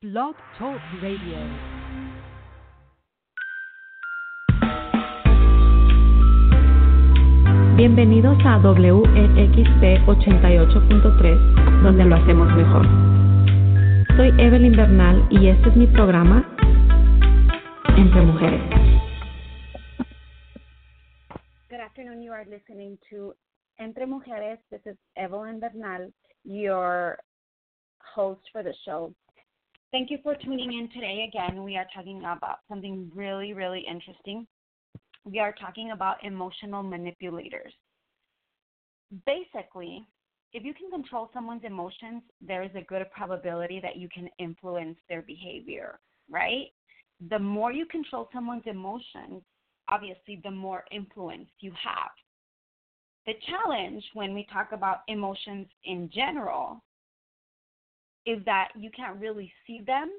Blog Talk Radio. Bienvenidos a WEXP 88.3, donde lo hacemos mejor. Soy Evelyn Bernal y este es mi programa Entre Mujeres. Good afternoon. You are listening to Entre Mujeres. This is Evelyn Bernal, your host for the show. Thank you for tuning in today. Again, we are talking about something really, really interesting. We are talking about emotional manipulators. Basically, if you can control someone's emotions, there is a good probability that you can influence their behavior, right? The more you control someone's emotions, obviously, the more influence you have. The challenge when we talk about emotions in general is that you can't really see them,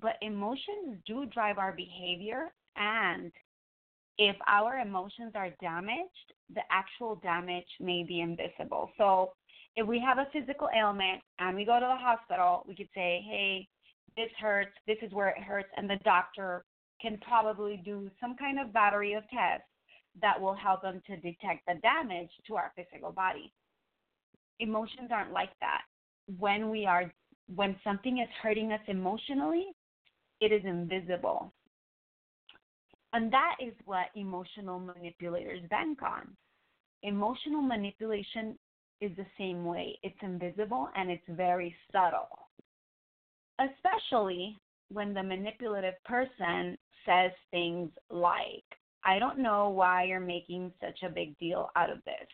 but emotions do drive our behavior. And if our emotions are damaged, the actual damage may be invisible. So if we have a physical ailment and we go to the hospital, we could say, hey, this hurts, this is where it hurts, and the doctor can probably do some kind of battery of tests that will help them to detect the damage to our physical body. Emotions aren't like that. When we are when something is hurting us emotionally, it is invisible. And that is what emotional manipulators bank on. Emotional manipulation is the same way. It's invisible and it's very subtle. Especially when the manipulative person says things like, I don't know why you're making such a big deal out of this.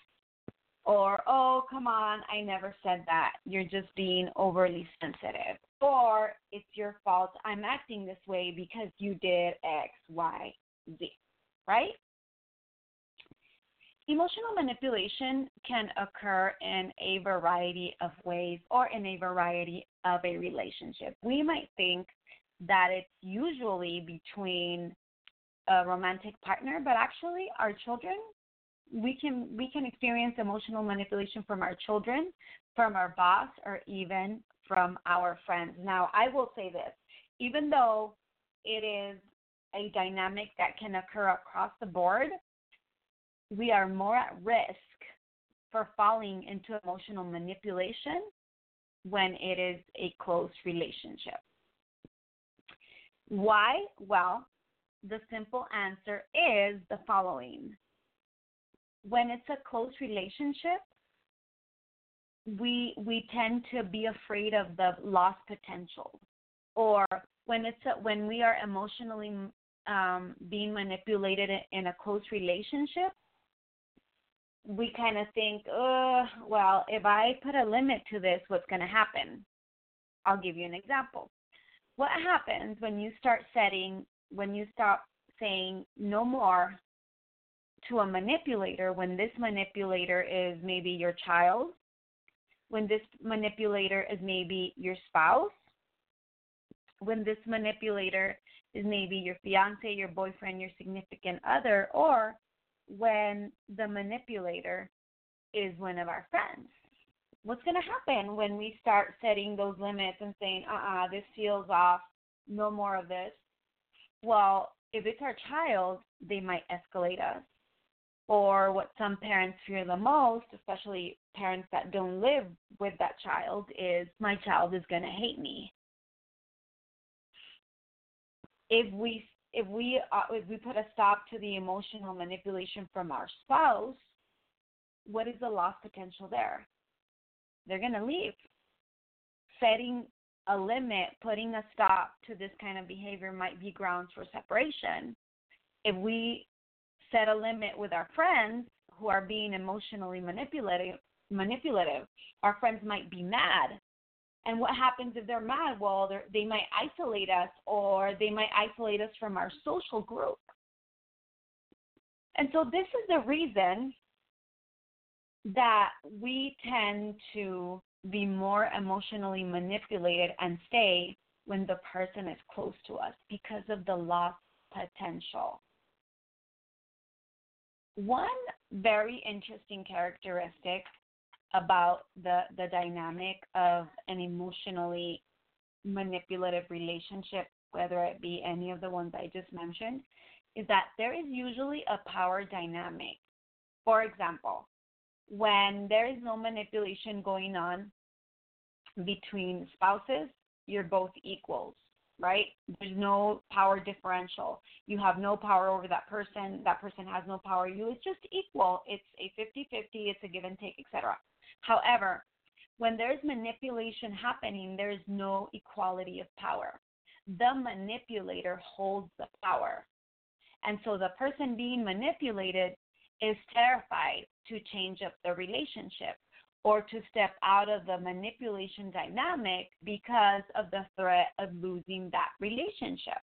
Or, oh, come on, I never said that. You're just being overly sensitive. Or, it's your fault. I'm acting this way because you did X, Y, Z. Right? Emotional manipulation can occur in a variety of ways or in a variety of a relationship. We might think that it's usually between a romantic partner, but actually our children we can we can experience emotional manipulation from our children, from our boss, or even from our friends. Now, I will say this, even though it is a dynamic that can occur across the board, we are more at risk for falling into emotional manipulation when it is a close relationship. Why? Well, the simple answer is the following. When it's a close relationship, we we tend to be afraid of the lost potential or when it's a, when we are emotionally um, being manipulated in a close relationship we kind of think, oh, well, if I put a limit to this, what's going to happen? I'll give you an example. What happens when you start setting, when you stop saying no more to a manipulator, when this manipulator is maybe your child, when this manipulator is maybe your spouse, when this manipulator is maybe your fiance, your boyfriend, your significant other, or when the manipulator is one of our friends. What's going to happen when we start setting those limits and saying, uh uh-uh, uh this feels off, no more of this? Well, if it's our child, they might escalate us. Or what some parents fear the most, especially parents that don't live with that child, is my child is going to hate me. If we if we uh, if we put a stop to the emotional manipulation from our spouse, what is the lost potential there? They're going to leave. Setting a limit, putting a stop to this kind of behavior might be grounds for separation. If we set a limit with our friends who are being emotionally manipulative, manipulative, our friends might be mad and what happens if they're mad? Well, they're, they might isolate us or they might isolate us from our social group. And so, this is the reason that we tend to be more emotionally manipulated and stay when the person is close to us because of the lost potential. One very interesting characteristic about the the dynamic of an emotionally manipulative relationship, whether it be any of the ones I just mentioned, is that there is usually a power dynamic. For example, when there is no manipulation going on between spouses, you're both equals, right? There's no power differential. You have no power over that person. That person has no power. You it's just equal. It's a 50-50. It's a give and take, etc. However, when there's manipulation happening, there is no equality of power. The manipulator holds the power. And so the person being manipulated is terrified to change up the relationship or to step out of the manipulation dynamic because of the threat of losing that relationship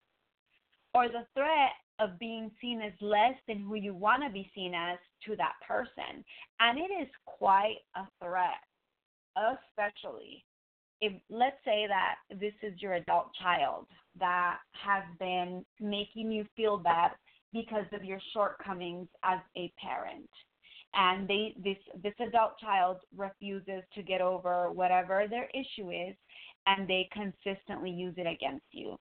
or the threat of being seen as less than who you want to be seen as to that person. And it is quite a threat, especially if, let's say, that this is your adult child that has been making you feel bad because of your shortcomings as a parent and they this this adult child refuses to get over whatever their issue is and they consistently use it against you.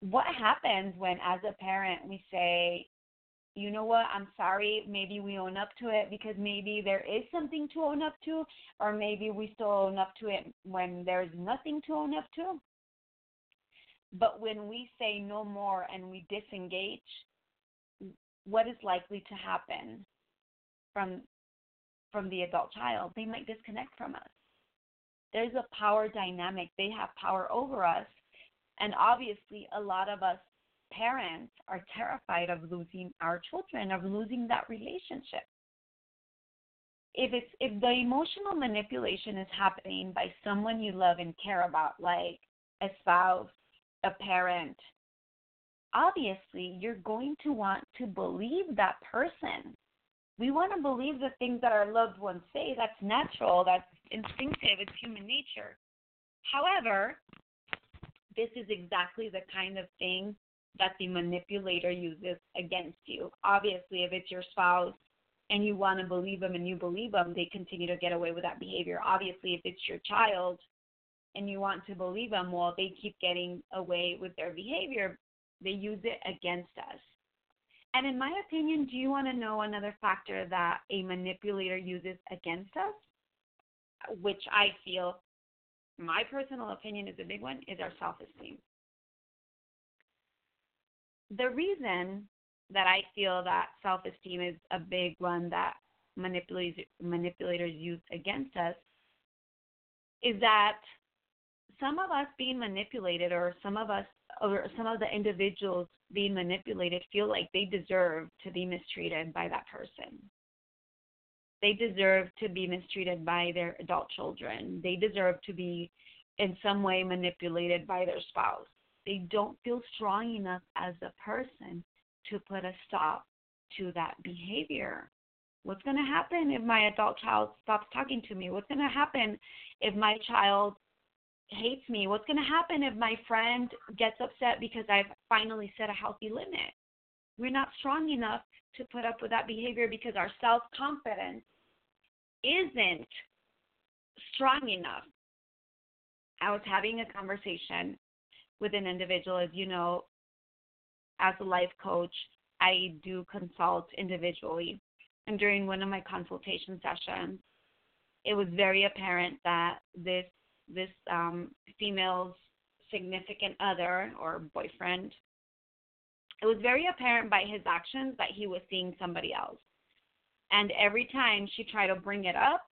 What happens when as a parent we say you know what? I'm sorry. Maybe we own up to it because maybe there is something to own up to or maybe we still own up to it when there's nothing to own up to. But when we say no more and we disengage what is likely to happen from from the adult child, they might disconnect from us. There's a power dynamic. They have power over us. And obviously, a lot of us parents are terrified of losing our children, of losing that relationship. If it's if the emotional manipulation is happening by someone you love and care about, like a spouse, a parent, obviously you're going to want to believe that person we want to believe the things that our loved ones say. That's natural, that's instinctive, it's human nature. However, this is exactly the kind of thing that the manipulator uses against you. Obviously, if it's your spouse and you want to believe them and you believe them, they continue to get away with that behavior. Obviously, if it's your child and you want to believe them, well, they keep getting away with their behavior. They use it against us. And in my opinion, do you want to know another factor that a manipulator uses against us? Which I feel, my personal opinion is a big one, is our self esteem. The reason that I feel that self esteem is a big one that manipulators, manipulators use against us is that some of us being manipulated or some of us or some of the individuals being manipulated feel like they deserve to be mistreated by that person. They deserve to be mistreated by their adult children. They deserve to be in some way manipulated by their spouse. They don't feel strong enough as a person to put a stop to that behavior. What's going to happen if my adult child stops talking to me? What's going to happen if my child hates me? What's going to happen if my friend gets upset because I've finally set a healthy limit? We're not strong enough to put up with that behavior because our self confidence isn't strong enough. I was having a conversation with an individual, as you know, as a life coach, I do consult individually. And during one of my consultation sessions, it was very apparent that this this um, female's significant other or boyfriend, it was very apparent by his actions that he was seeing somebody else. And every time she tried to bring it up,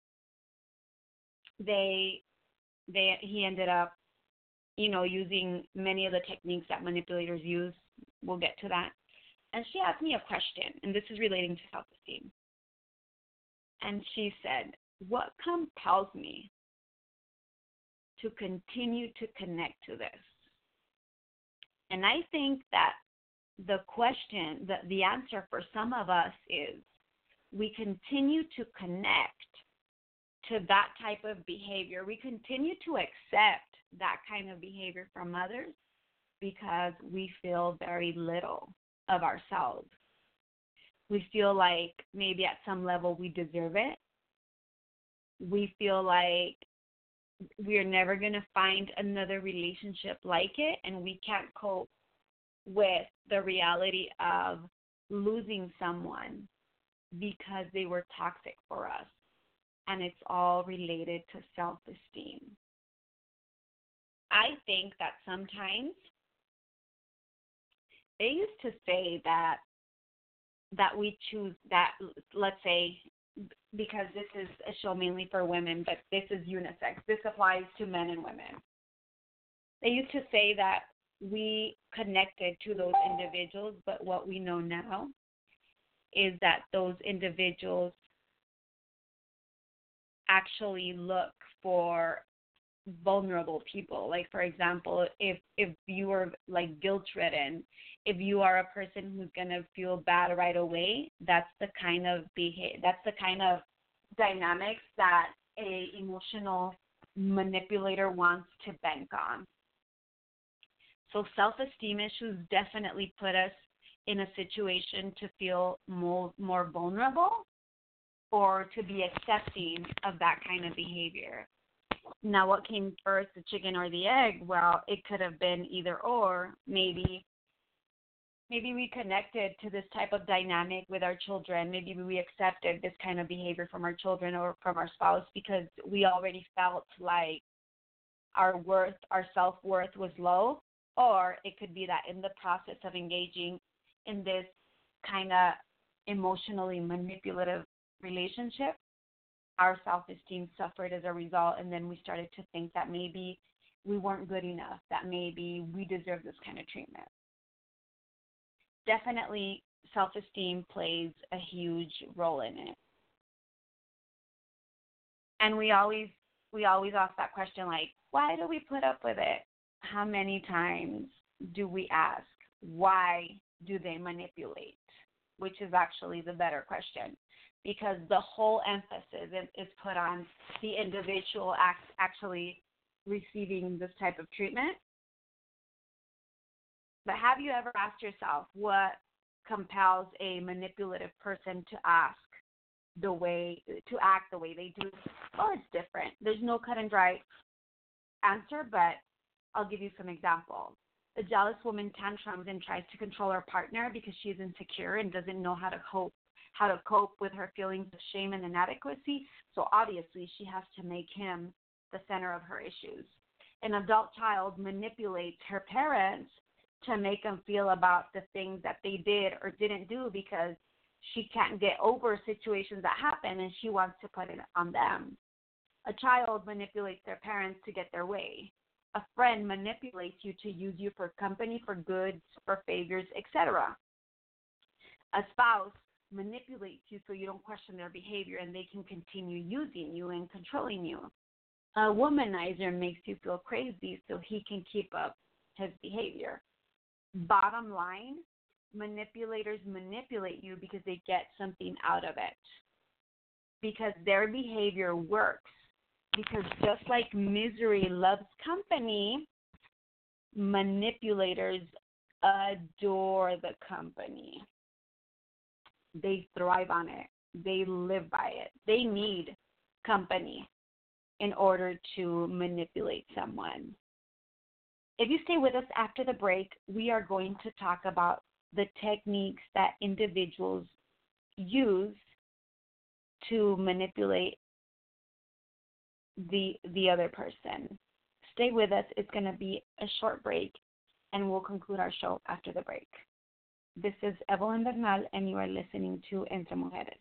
they they he ended up, you know, using many of the techniques that manipulators use. We'll get to that. And she asked me a question, and this is relating to self esteem. And she said, What compels me to continue to connect to this. And I think that the question, the, the answer for some of us is we continue to connect to that type of behavior. We continue to accept that kind of behavior from others because we feel very little of ourselves. We feel like maybe at some level we deserve it. We feel like we're never going to find another relationship like it and we can't cope with the reality of losing someone because they were toxic for us. And it's all related to self-esteem. I think that sometimes they used to say that that we choose that let's say because this is a show mainly for women, but this is unisex. This applies to men and women. They used to say that we connected to those individuals, but what we know now is that those individuals actually look for vulnerable people. Like for example if if you are like guilt ridden if you are a person who's going to feel bad right away that's the kind of behavior that's the kind of dynamics that a emotional manipulator wants to bank on. So self-esteem issues definitely put us in a situation to feel more more vulnerable or to be accepting of that kind of behavior now, what came first, the chicken or the egg? Well, it could have been either or. Maybe, maybe we connected to this type of dynamic with our children. Maybe we accepted this kind of behavior from our children or from our spouse because we already felt like our worth, our self worth was low. Or it could be that in the process of engaging in this kind of emotionally manipulative relationship, our self esteem suffered as a result, and then we started to think that maybe we weren't good enough, that maybe we deserve this kind of treatment. Definitely, self esteem plays a huge role in it. And we always we always ask that question like, why do we put up with it? How many times do we ask, why do they manipulate? Which is actually the better question because the whole emphasis is put on the individual act, actually receiving this type of treatment. But have you ever asked yourself what compels a manipulative person to ask the way to act the way they do? Well, it's different. There's no cut and dry answer, but I'll give you some examples. A jealous woman tantrums and tries to control her partner because she's insecure and doesn't know how to cope how to cope with her feelings of shame and inadequacy. So obviously, she has to make him the center of her issues. An adult child manipulates her parents to make them feel about the things that they did or didn't do because she can't get over situations that happen and she wants to put it on them. A child manipulates their parents to get their way. A friend manipulates you to use you for company, for goods, for favors, etc. A spouse manipulates you so you don't question their behavior and they can continue using you and controlling you. A womanizer makes you feel crazy so he can keep up his behavior. Bottom line, manipulators manipulate you because they get something out of it. Because their behavior works. Because just like misery loves company, manipulators adore the company they thrive on it. They live by it. They need company in order to manipulate someone. If you stay with us after the break, we are going to talk about the techniques that individuals use to manipulate the the other person. Stay with us. It's going to be a short break and we'll conclude our show after the break. This is Evelyn Bernal, and you are listening to Entre Mujeres.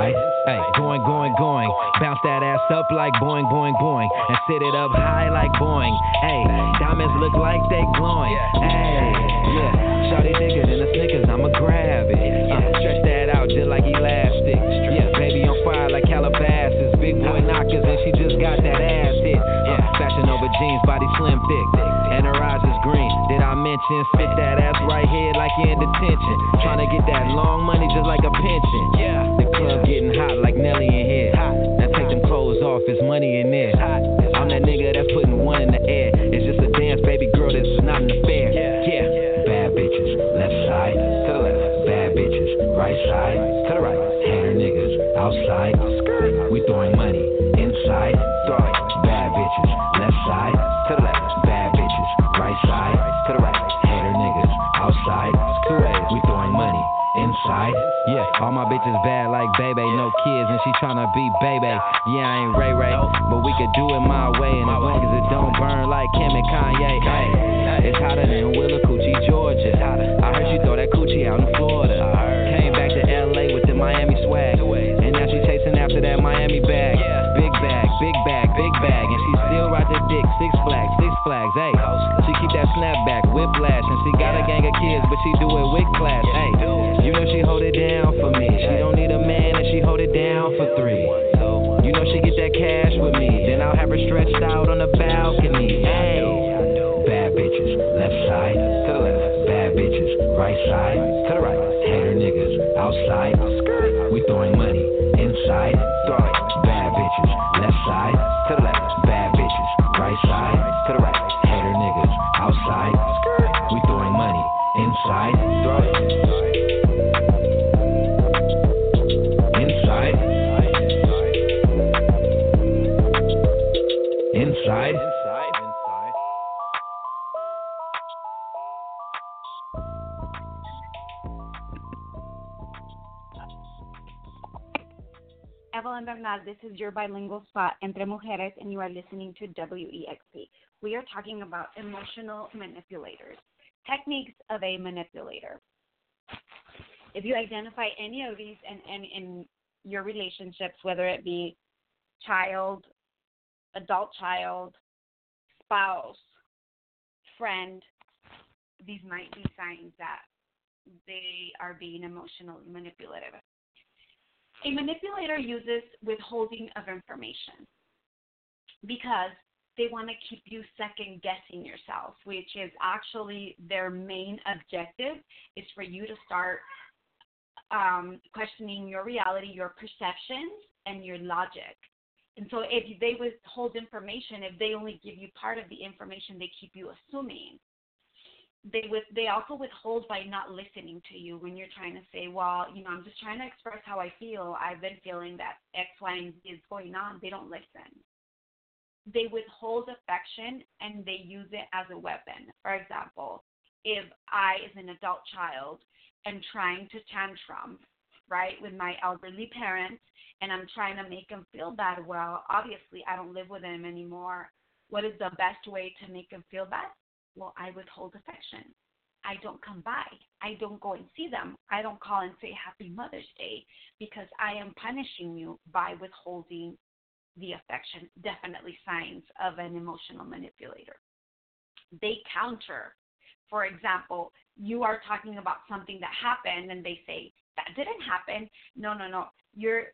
Inside. Hey, going, going, going. Bounce that ass up like boing, boing, boing. And sit it up high like boing. Hey, diamonds look like they glowing. Hey, yeah. Shawty nigga than the Snickers, I'ma grab it. Uh, stretch that out just like elastic. Yeah, baby on fire like Calabasas. Big boy knockers and she just got that ass hit. Jeans slim thick, and her eyes is green. Did I mention sit that ass right here like you're in detention? Trying to get that long money just like a pension. Yeah, the club getting hot like Nelly in here. Now take them clothes off, it's money in there. I'm that nigga that's putting one in the air. It's just a dance, baby girl. This is not an affair. Yeah, bad bitches, left side to the left. Bad bitches, right side to the right. Hater niggas outside. Skirt, we throwing money inside. All my bitches bad like baby, no kids, and she tryna be baby. Yeah, I ain't Ray Ray, but we could do it my way, and as long as it don't burn like Kim and Kanye. Ay, it's hotter than Willacoochee, Georgia. I heard you throw that coochie out in Florida. Came back to LA with the Miami swag, and now she chasing after that Miami bag. Big bag, big bag, big bag, and she still dick. Six flags, six flags. Hey, she keep that snapback, whiplash, and she got a gang of kids, but she do it with class. Hey, you know she hold it down for me. She don't need a man, and she hold it down for three. You know she get that cash with me. Then I'll have her stretched out on the balcony. Hey, bad bitches, left side to the left. Bad bitches, right side to the right. Hater niggas outside. We throwing money inside. Is your bilingual spot, Entre Mujeres, and you are listening to WEXP. We are talking about emotional manipulators, techniques of a manipulator. If you identify any of these in, in, in your relationships, whether it be child, adult child, spouse, friend, these might be signs that they are being emotionally manipulative. A manipulator uses withholding of information because they want to keep you second guessing yourself, which is actually their main objective is for you to start um, questioning your reality, your perceptions, and your logic. And so if they withhold information, if they only give you part of the information, they keep you assuming they with they also withhold by not listening to you when you're trying to say, well, you know, I'm just trying to express how I feel. I've been feeling that X, Y, and Z is going on. They don't listen. They withhold affection and they use it as a weapon. For example, if I, as an adult child, am trying to tantrum, right, with my elderly parents, and I'm trying to make them feel bad, well, obviously I don't live with them anymore. What is the best way to make them feel bad? Well, I withhold affection. I don't come by. I don't go and see them. I don't call and say Happy Mother's Day because I am punishing you by withholding the affection. Definitely signs of an emotional manipulator. They counter. For example, you are talking about something that happened and they say, that didn't happen. No, no, no. You're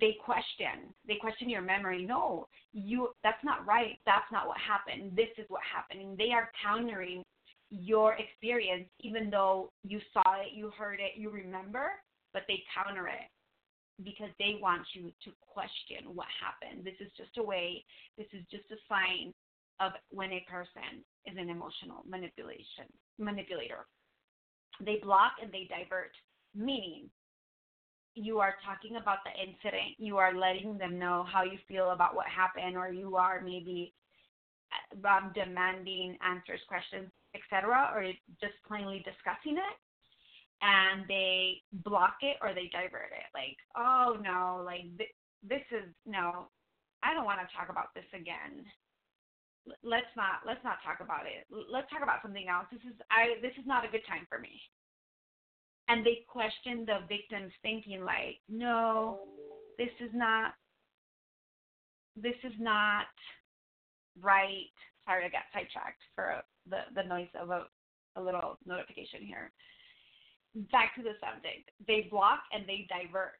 they question. They question your memory. No, you that's not right. That's not what happened. This is what happened. And they are countering your experience even though you saw it, you heard it, you remember, but they counter it because they want you to question what happened. This is just a way, this is just a sign of when a person is an emotional manipulation manipulator. They block and they divert meaning you are talking about the incident, you are letting them know how you feel about what happened, or you are maybe um, demanding answers, questions, etc., or just plainly discussing it, and they block it or they divert it. Like, oh no, like th- this is no, I don't want to talk about this again. L- Let's not let's not talk about it. L- Let's talk about something else. This is I this is not a good time for me and they question the victims thinking like no this is not this is not right. Sorry i got sidetracked for the the noise of a, a little notification here. Back to the subject. They block and they divert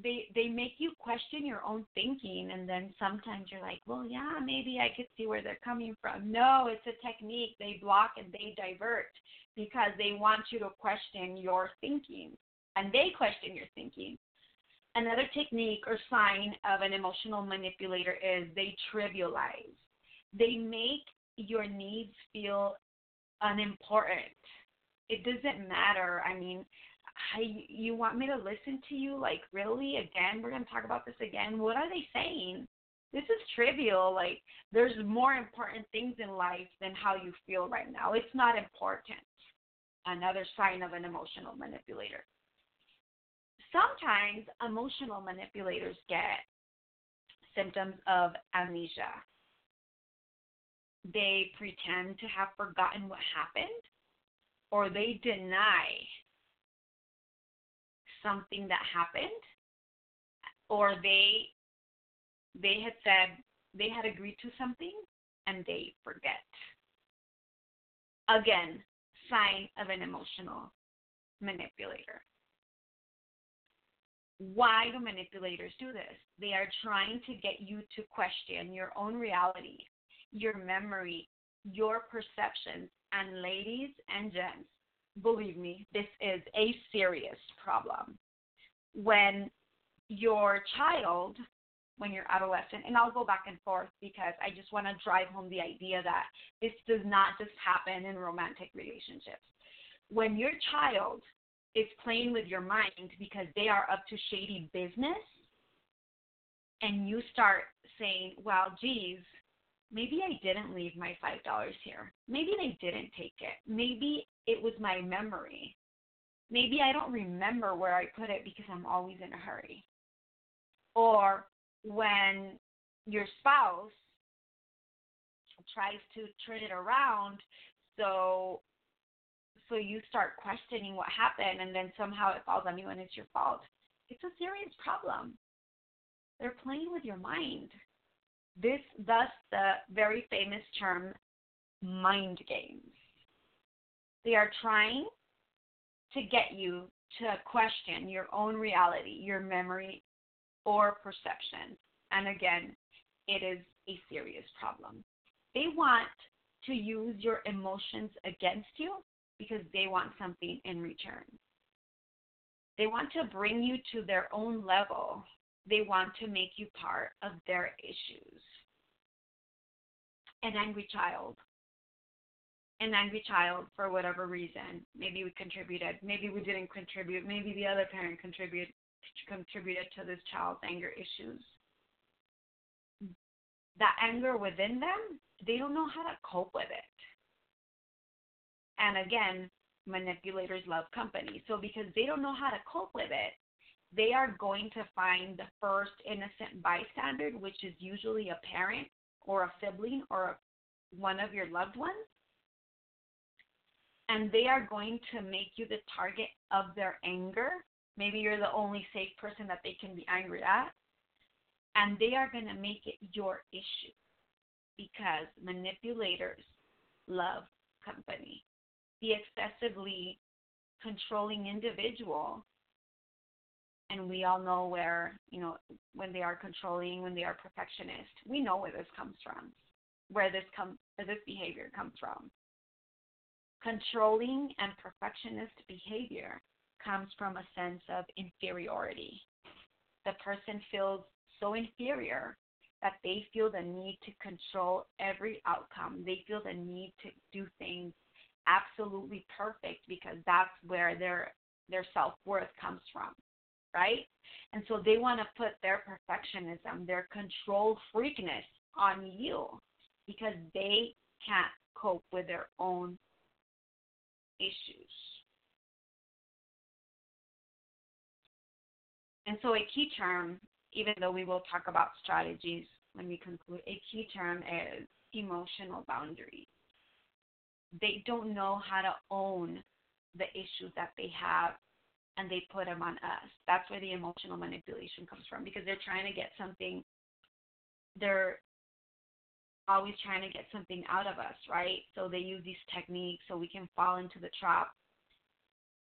they they make you question your own thinking and then sometimes you're like well yeah maybe i could see where they're coming from. No it's a technique they block and they divert because they want you to question your thinking and they question your thinking. Another technique or sign of an emotional manipulator is they trivialize. They make your needs feel unimportant. It doesn't matter. I mean I, you want me to listen to you? Like, really? Again, we're going to talk about this again. What are they saying? This is trivial. Like, there's more important things in life than how you feel right now. It's not important. Another sign of an emotional manipulator. Sometimes emotional manipulators get symptoms of amnesia. They pretend to have forgotten what happened, or they deny something that happened or they they had said they had agreed to something and they forget. Again, sign of an emotional manipulator. Why do manipulators do this? They are trying to get you to question your own reality, your memory, your perceptions, and ladies and gents, believe me, this is a serious problem. When your child, when you're adolescent, and I'll go back and forth because I just want to drive home the idea that this does not just happen in romantic relationships. When your child is playing with your mind because they are up to shady business, and you start saying, well, geez, maybe I didn't leave my $5 here. Maybe they didn't take it. Maybe it was my memory. Maybe I don't remember where I put it because I'm always in a hurry. Or when your spouse tries to turn it around so so you start questioning what happened and then somehow it falls on you and it's your fault. It's a serious problem. They're playing with your mind. This thus the very famous term mind games. They are trying to get you to question your own reality, your memory, or perception. And again, it is a serious problem. They want to use your emotions against you because they want something in return. They want to bring you to their own level. They want to make you part of their issues. An angry child an angry child for whatever reason. Maybe we contributed, maybe we didn't contribute, maybe the other parent contributed contributed to this child's anger issues. That anger within them, they don't know how to cope with it. And again, manipulators love company. So because they don't know how to cope with it, they are going to find the first innocent bystander, which is usually a parent or a sibling or a, one of your loved ones, and they are going to make you the target of their anger. Maybe you're the only safe person that they can be angry at. And they are going to make it your issue because manipulators love company. The excessively controlling individual, and we all know where, you know, when they are controlling, when they are perfectionist, we know where this comes from, where this comes, this behavior comes from Controlling and perfectionist behavior comes from a sense of inferiority. The person feels so inferior that they feel the need to control every outcome. They feel the need to do things absolutely perfect because that's where their their self-worth comes from, right? And so they want to put their perfectionism, their control freakness on you because they can't cope with their own issues. And so, a key term, even though we will talk about strategies when we conclude, a key term is emotional boundaries. They don't know how to own the issues that they have and they put them on us. That's where the emotional manipulation comes from because they're trying to get something, they're always trying to get something out of us, right? So they use these techniques so we can fall into the trap.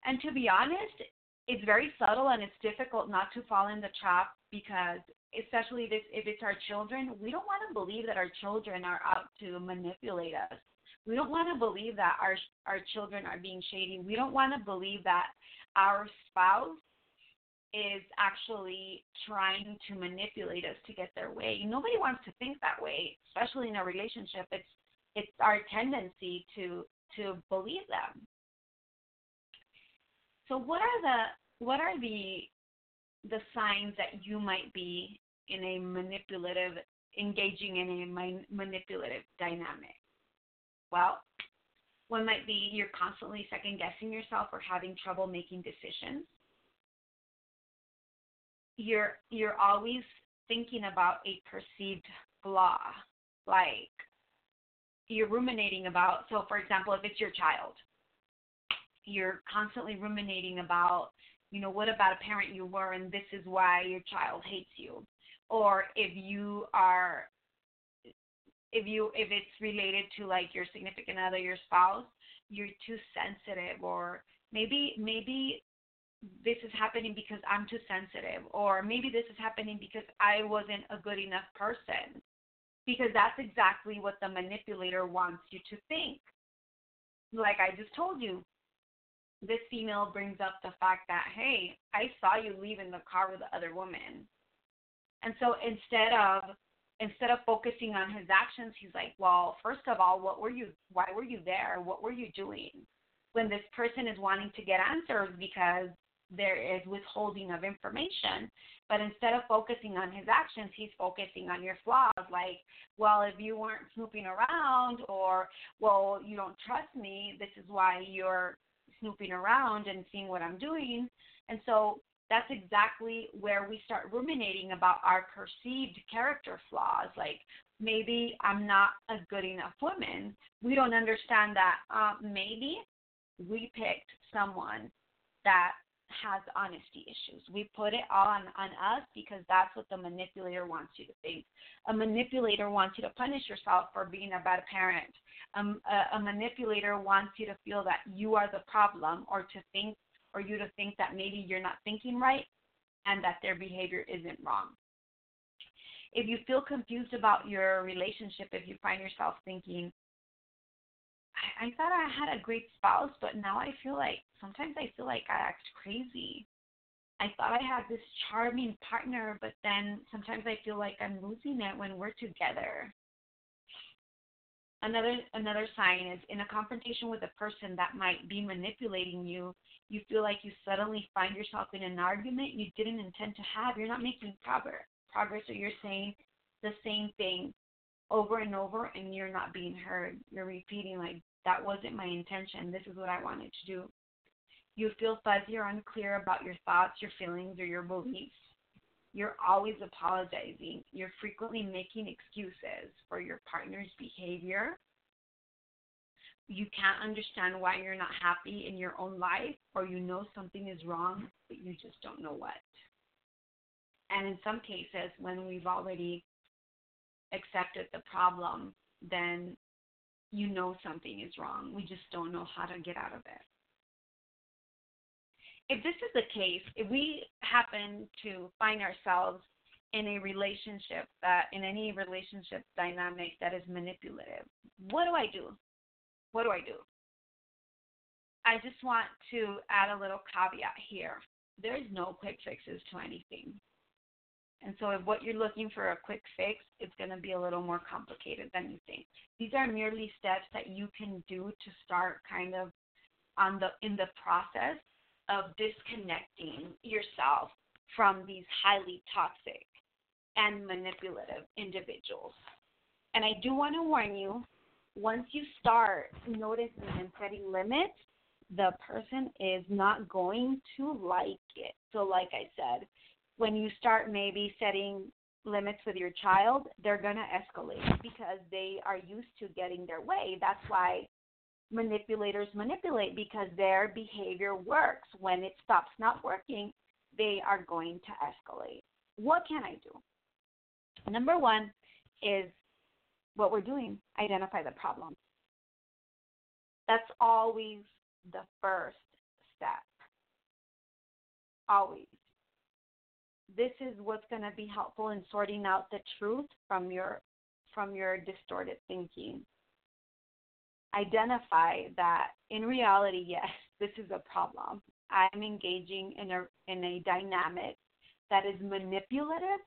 And to be honest, it's very subtle and it's difficult not to fall in the trap because especially if it's, if it's our children, we don't want to believe that our children are out to manipulate us. We don't want to believe that our our children are being shady. We don't want to believe that our spouse is actually trying to manipulate us to get their way. Nobody wants to think that way, especially in a relationship. It's it's our tendency to to believe them. So what are the what are the the signs that you might be in a manipulative engaging in a manipulative dynamic? Well, one might be you're constantly second guessing yourself or having trouble making decisions. You're you're always thinking about a perceived flaw, like you're ruminating about. So, for example, if it's your child, you're constantly ruminating about, you know, what about a parent you were and this is why your child hates you. Or if you are if you if it's related to like your significant other, your spouse, you're too sensitive or maybe maybe this is happening because I'm too sensitive or maybe this is happening because I wasn't a good enough person. Because that's exactly what the manipulator wants you to think. Like I just told you, this female brings up the fact that, hey, I saw you leave in the car with the other woman. And so instead of instead of focusing on his actions, he's like, Well, first of all, what were you why were you there? What were you doing? When this person is wanting to get answers because there is withholding of information. But instead of focusing on his actions, he's focusing on your flaws. Like, well, if you weren't snooping around, or, well, you don't trust me, this is why you're snooping around and seeing what I'm doing. And so that's exactly where we start ruminating about our perceived character flaws. Like maybe I'm not a good enough woman. We don't understand that uh, maybe we picked someone that has honesty issues. We put it all on, on us because that's what the manipulator wants you to think. A manipulator wants you to punish yourself for being a bad parent. Um, a, a manipulator wants you to feel that you are the problem or to think or you to think that maybe you're not thinking right and that their behavior isn't wrong. If you feel confused about your relationship, if you find yourself thinking, I, I thought I had a great spouse, but now I feel like sometimes I feel like I act crazy. I thought I had this charming partner, but then sometimes I feel like I'm losing it when we're together. Another another sign is in a confrontation with a person that might be manipulating you, you feel like you suddenly find yourself in an argument you didn't intend to have. You're not making progress progress or you're saying the same thing over and over and you're not being heard. You're repeating like that wasn't my intention. This is what I wanted to do. You feel fuzzy or unclear about your thoughts, your feelings, or your beliefs. You're always apologizing. You're frequently making excuses for your partner's behavior. You can't understand why you're not happy in your own life, or you know something is wrong, but you just don't know what. And in some cases, when we've already accepted the problem, then you know something is wrong. We just don't know how to get out of it. If this is the case, if we happen to find ourselves in a relationship that in any relationship dynamic that is manipulative, what do I do? What do I do? I just want to add a little caveat here. There is no quick fixes to anything. And so if what you're looking for a quick fix, it's going to be a little more complicated than you think. These are merely steps that you can do to start kind of on the in the process of disconnecting yourself from these highly toxic and manipulative individuals. And I do want to warn you, once you start noticing and setting limits, the person is not going to like it. So like I said, when you start maybe setting limits with your child, they're going to escalate because they are used to getting their way. That's why manipulators manipulate because their behavior works. When it stops not working, they are going to escalate. What can I do? Number one is what we're doing identify the problem. That's always the first step. always. This is what's going to be helpful in sorting out the truth from your from your distorted thinking. Identify that in reality, yes, this is a problem. I'm engaging in a in a dynamic that is manipulative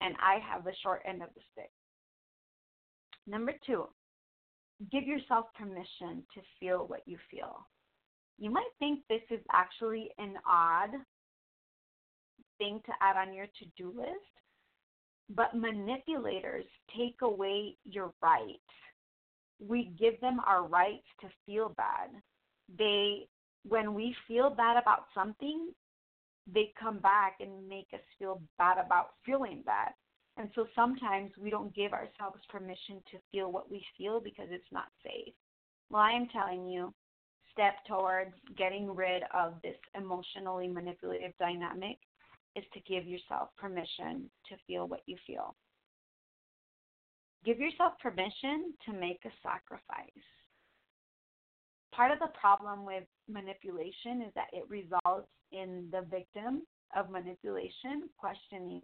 and I have the short end of the stick. Number 2, give yourself permission to feel what you feel. You might think this is actually an odd thing to add on your to do list, but manipulators take away your rights. We give them our rights to feel bad. They, when we feel bad about something, they come back and make us feel bad about feeling bad. And so sometimes we don't give ourselves permission to feel what we feel because it's not safe. Well, I am telling you, step towards getting rid of this emotionally manipulative dynamic is to give yourself permission to feel what you feel. Give yourself permission to make a sacrifice. Part of the problem with manipulation is that it results in the victim of manipulation questioning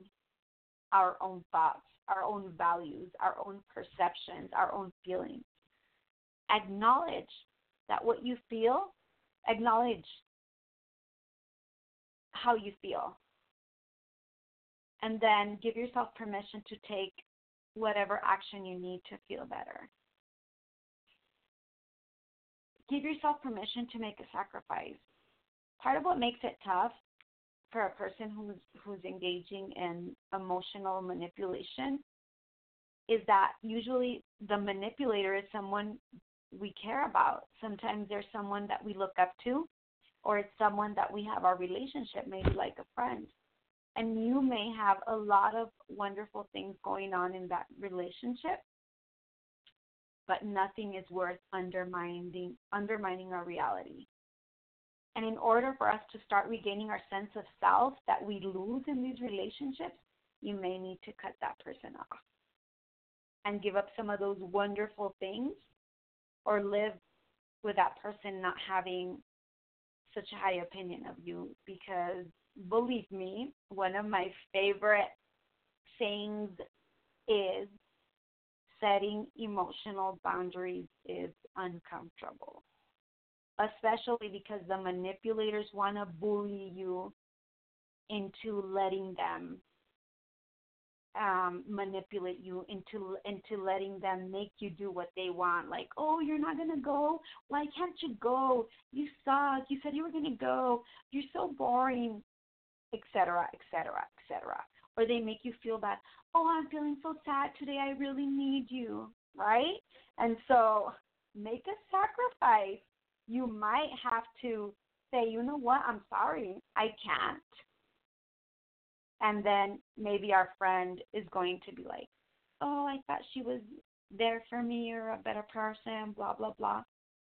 our own thoughts, our own values, our own perceptions, our own feelings. Acknowledge that what you feel, acknowledge how you feel. And then give yourself permission to take whatever action you need to feel better. Give yourself permission to make a sacrifice. Part of what makes it tough for a person who's who's engaging in emotional manipulation is that usually the manipulator is someone we care about. Sometimes there's someone that we look up to, or it's someone that we have our relationship, maybe like a friend. And you may have a lot of wonderful things going on in that relationship, but nothing is worth undermining undermining our reality. And in order for us to start regaining our sense of self that we lose in these relationships, you may need to cut that person off and give up some of those wonderful things or live with that person not having such a high opinion of you because believe me, one of my favorite sayings is setting emotional boundaries is uncomfortable especially because the manipulators want to bully you into letting them um, manipulate you into into letting them make you do what they want. Like, oh, you're not gonna go. Why can't you go? You suck. You said you were gonna go. You're so boring, etc., etc., etc. Or they make you feel bad. Oh, I'm feeling so sad today. I really need you, right? And so make a sacrifice you might have to say, you know what, I'm sorry, I can't. And then maybe our friend is going to be like, oh, I thought she was there for me or a better person, blah, blah, blah.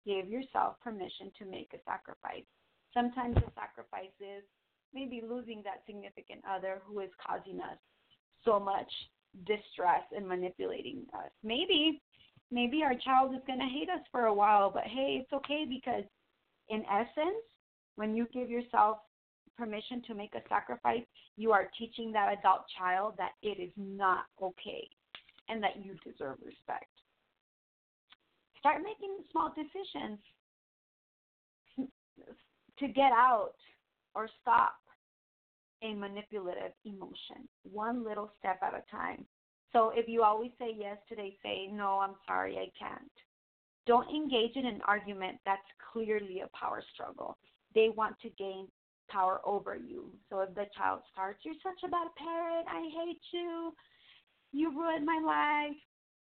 Give yourself permission to make a sacrifice. Sometimes the sacrifice is maybe losing that significant other who is causing us so much distress and manipulating us. Maybe maybe our child is going to hate us for a while, but hey, it's okay because in essence, when you give yourself permission to make a sacrifice, you are teaching that adult child that it is not okay and that you deserve respect. Start making small decisions to get out or stop a manipulative emotion, one little step at a time. So if you always say yes today, say, no, I'm sorry, I can't. Don't engage in an argument that's clearly a power struggle. They want to gain power over you. So if the child starts, you're such a bad parent, I hate you, you ruined my life,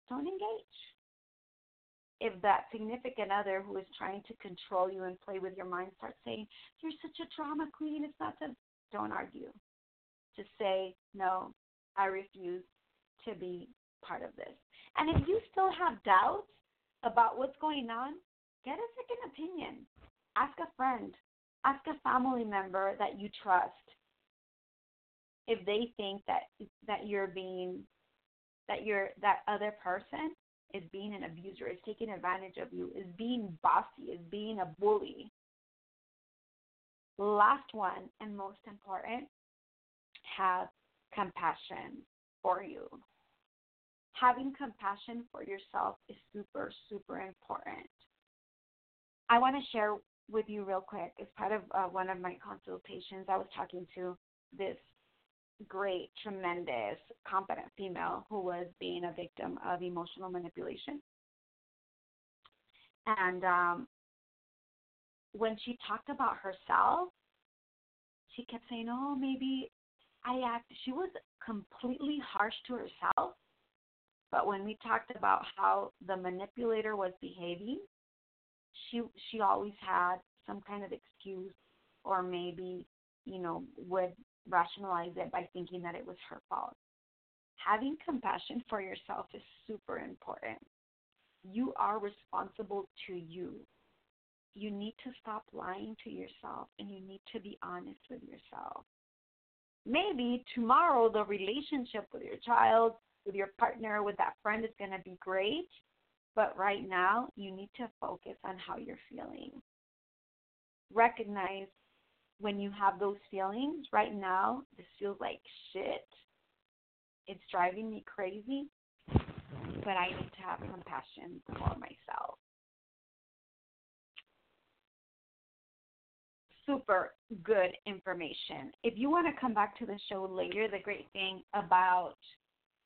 don't engage. If that significant other who is trying to control you and play with your mind starts saying, You're such a drama queen, it's not that, don't argue. Just say, No, I refuse to be part of this. And if you still have doubts about what's going on, get a second opinion. Ask a friend, ask a family member that you trust if they think that that you're being that you're that other person is being an abuser, is taking advantage of you, is being bossy, is being a bully. Last one and most important, have compassion for you. Having compassion for yourself is super, super important. I want to share with you real quick. As part of uh, one of my consultations, I was talking to this great, tremendous, competent female who was being a victim of emotional manipulation. And um, when she talked about herself, she kept saying, "Oh, maybe I act." She was completely harsh to herself. But when we talked about how the manipulator was behaving, she she always had some kind of excuse, or maybe you know would rationalize it by thinking that it was her fault. Having compassion for yourself is super important. You are responsible to you. You need to stop lying to yourself and you need to be honest with yourself. Maybe tomorrow the relationship with your child, with your partner, with that friend is going to be great, but right now you need to focus on how you're feeling. Recognize when you have those feelings, right now, this feels like shit. It's driving me crazy, but I need to have compassion for myself. Super good information. If you want to come back to the show later, the great thing about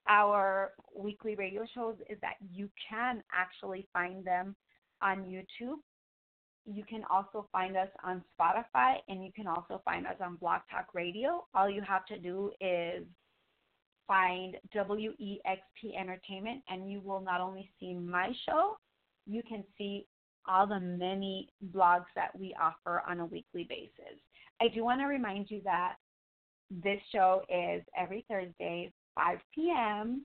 our weekly radio shows is that you can actually find them on YouTube you can also find us on Spotify and you can also find us on Blog Talk Radio. All you have to do is find WEXP Entertainment and you will not only see my show, you can see all the many blogs that we offer on a weekly basis. I do want to remind you that this show is every Thursday, 5 p.m.,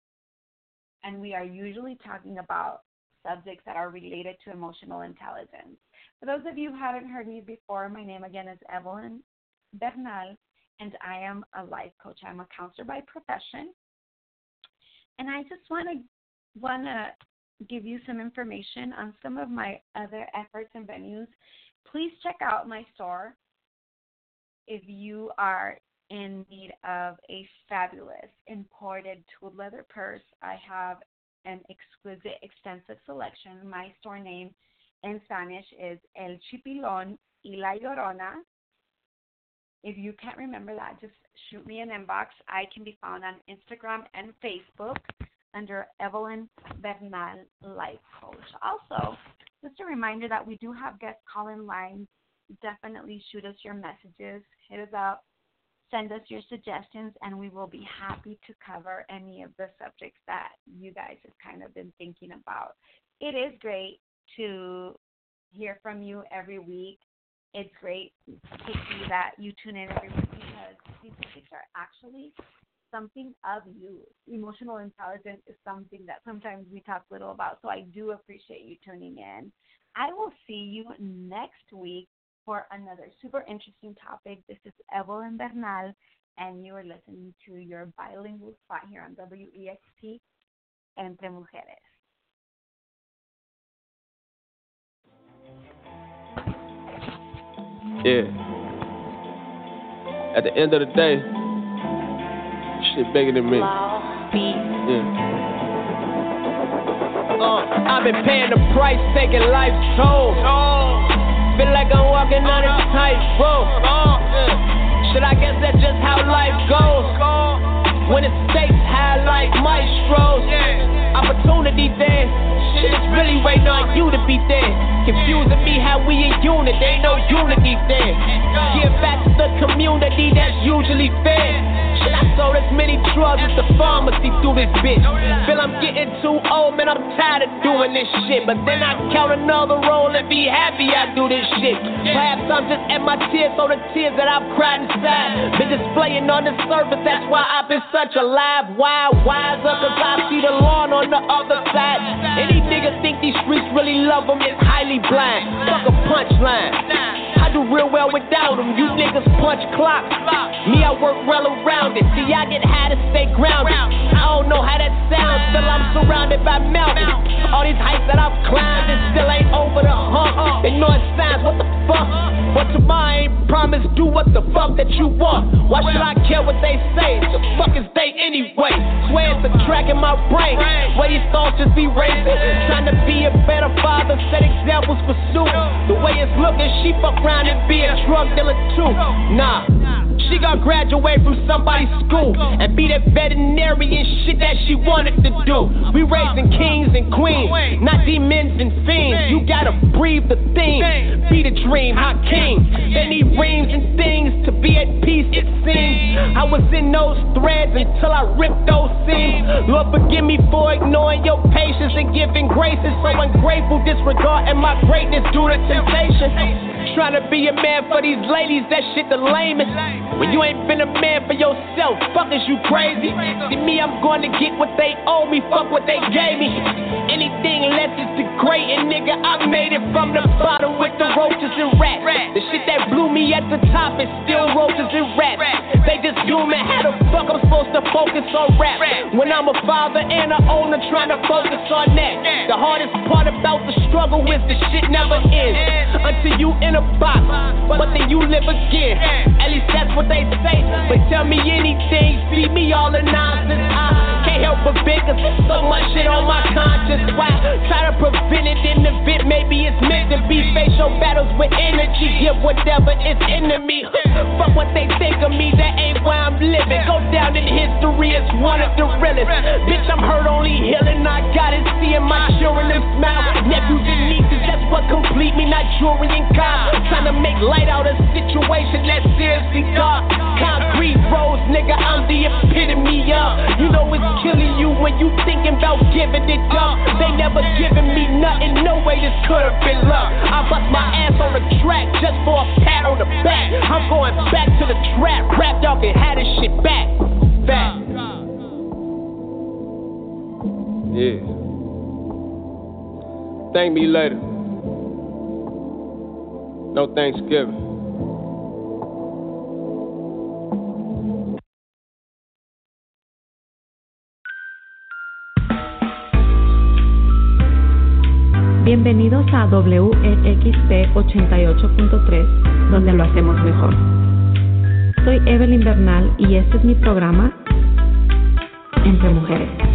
and we are usually talking about subjects that are related to emotional intelligence. For those of you who haven't heard me before, my name again is Evelyn Bernal, and I am a life coach. I'm a counselor by profession. And I just want to want to give you some information on some of my other efforts and venues. Please check out my store if you are in need of a fabulous imported tool leather purse. I have an exquisite, extensive selection. My store name in Spanish is El Chipilón y La Llorona. If you can't remember that, just shoot me an inbox. I can be found on Instagram and Facebook under Evelyn Bernal Life Coach. Also, just a reminder that we do have guest call in lines. Definitely shoot us your messages, hit us up, send us your suggestions, and we will be happy to cover any of the subjects that you guys have kind of been thinking about. It is great to hear from you every week. It's great to see that you tune in every week because these topics are actually something of you. Emotional intelligence is something that sometimes we talk little about. So I do appreciate you tuning in. I will see you next week for another super interesting topic. This is Evelyn Bernal, and you are listening to your bilingual spot here on WEXP Entre Mujeres. Yeah. At the end of the day, shit bigger than me. Yeah. Uh, I've been paying the price, taking life's toll. Feel like I'm walking on a tightrope. Should I guess that's just how life goes? When it stakes high like maestros, opportunity there. Shit is really waiting on you to be there. Confusing me how we in unit, ain't no unity there. Give back to the community, that's usually fair. I sold as many drugs as the pharmacy through this bitch. Feel I'm getting too old, man, I'm tired of doing this shit. But then I count another roll and be happy I do this shit. Perhaps I'm just at my tears, so the tears that I've cried inside. Been displaying on the surface, that's why I've been such a live, wild, wiser. Cause I see the lawn on the other side. Any nigga think these streets really love them is highly blind. Fuck a punchline. Do real well without them. You niggas punch clock. Me, I work well around it. See, I get high to stay grounded. I don't know how that sounds, still I'm surrounded by mountains. All these heights that I've climbed, it still ain't over the hump. Ignoring signs, what the fuck. But tomorrow ain't promised, do what the fuck that you want. Why should I care what they say? The fuck is they anyway? Swear it's a track in my brain. Where these thoughts just be racing. Trying to be a better father, set examples for Sue. The way it's looking, she fuck around and be a drug dealer too. Nah. She gon' graduate from somebody's school and be that veterinarian shit that she wanted to do. We raising kings and queens, not demons and fiends. You gotta breathe the theme, be the dream, hot king. They need reams and things to be at peace, it seems. I was in those threads until I ripped those seams. Lord, forgive me for ignoring your patience and giving graces. So ungrateful, disregarding my greatness due to temptation. Trying to be a man for these ladies, that shit the lamest. When you ain't been a man for yourself, fuck is you crazy? See me, I'm to get what they owe me, fuck what they gave me. Anything less is degrading, nigga. I made it from the bottom with the roaches and rats. The shit that blew me at the top is still roaches and rats. They just me how the fuck I'm supposed to focus on rap. When I'm a father and a owner trying to focus on that. The hardest part about the struggle is the shit never ends until you in a box, but then you live again. At least that's what they say. But tell me anything, feed me all the nonsense. I can't help but big, cause so much shit on my conscience. Why try to prevent it in the event? Maybe it's meant to be. Face your battles with energy, give whatever is in me. Fuck what they think of me, that ain't why I'm living. Go down in history as one of the realest. Bitch, I'm hurt, only healing. I got it, seeing my children smile. Nephews what complete me, not jewelry and cars. Trying to make light out of situation that's seriously dark. Concrete roads, nigga, I'm the epitome of. You know it's killing you when you thinking about giving it up. They never given me nothing, no way this could have been luck. I bust my ass on the track just for a pat on the back. I'm going back to the trap, rap dog and had this shit back. Back. Yeah. Thank me later. No Thanksgiving. Bienvenidos a WEXP 88.3, donde lo hacemos mejor. Soy Evelyn Bernal y este es mi programa Entre Mujeres.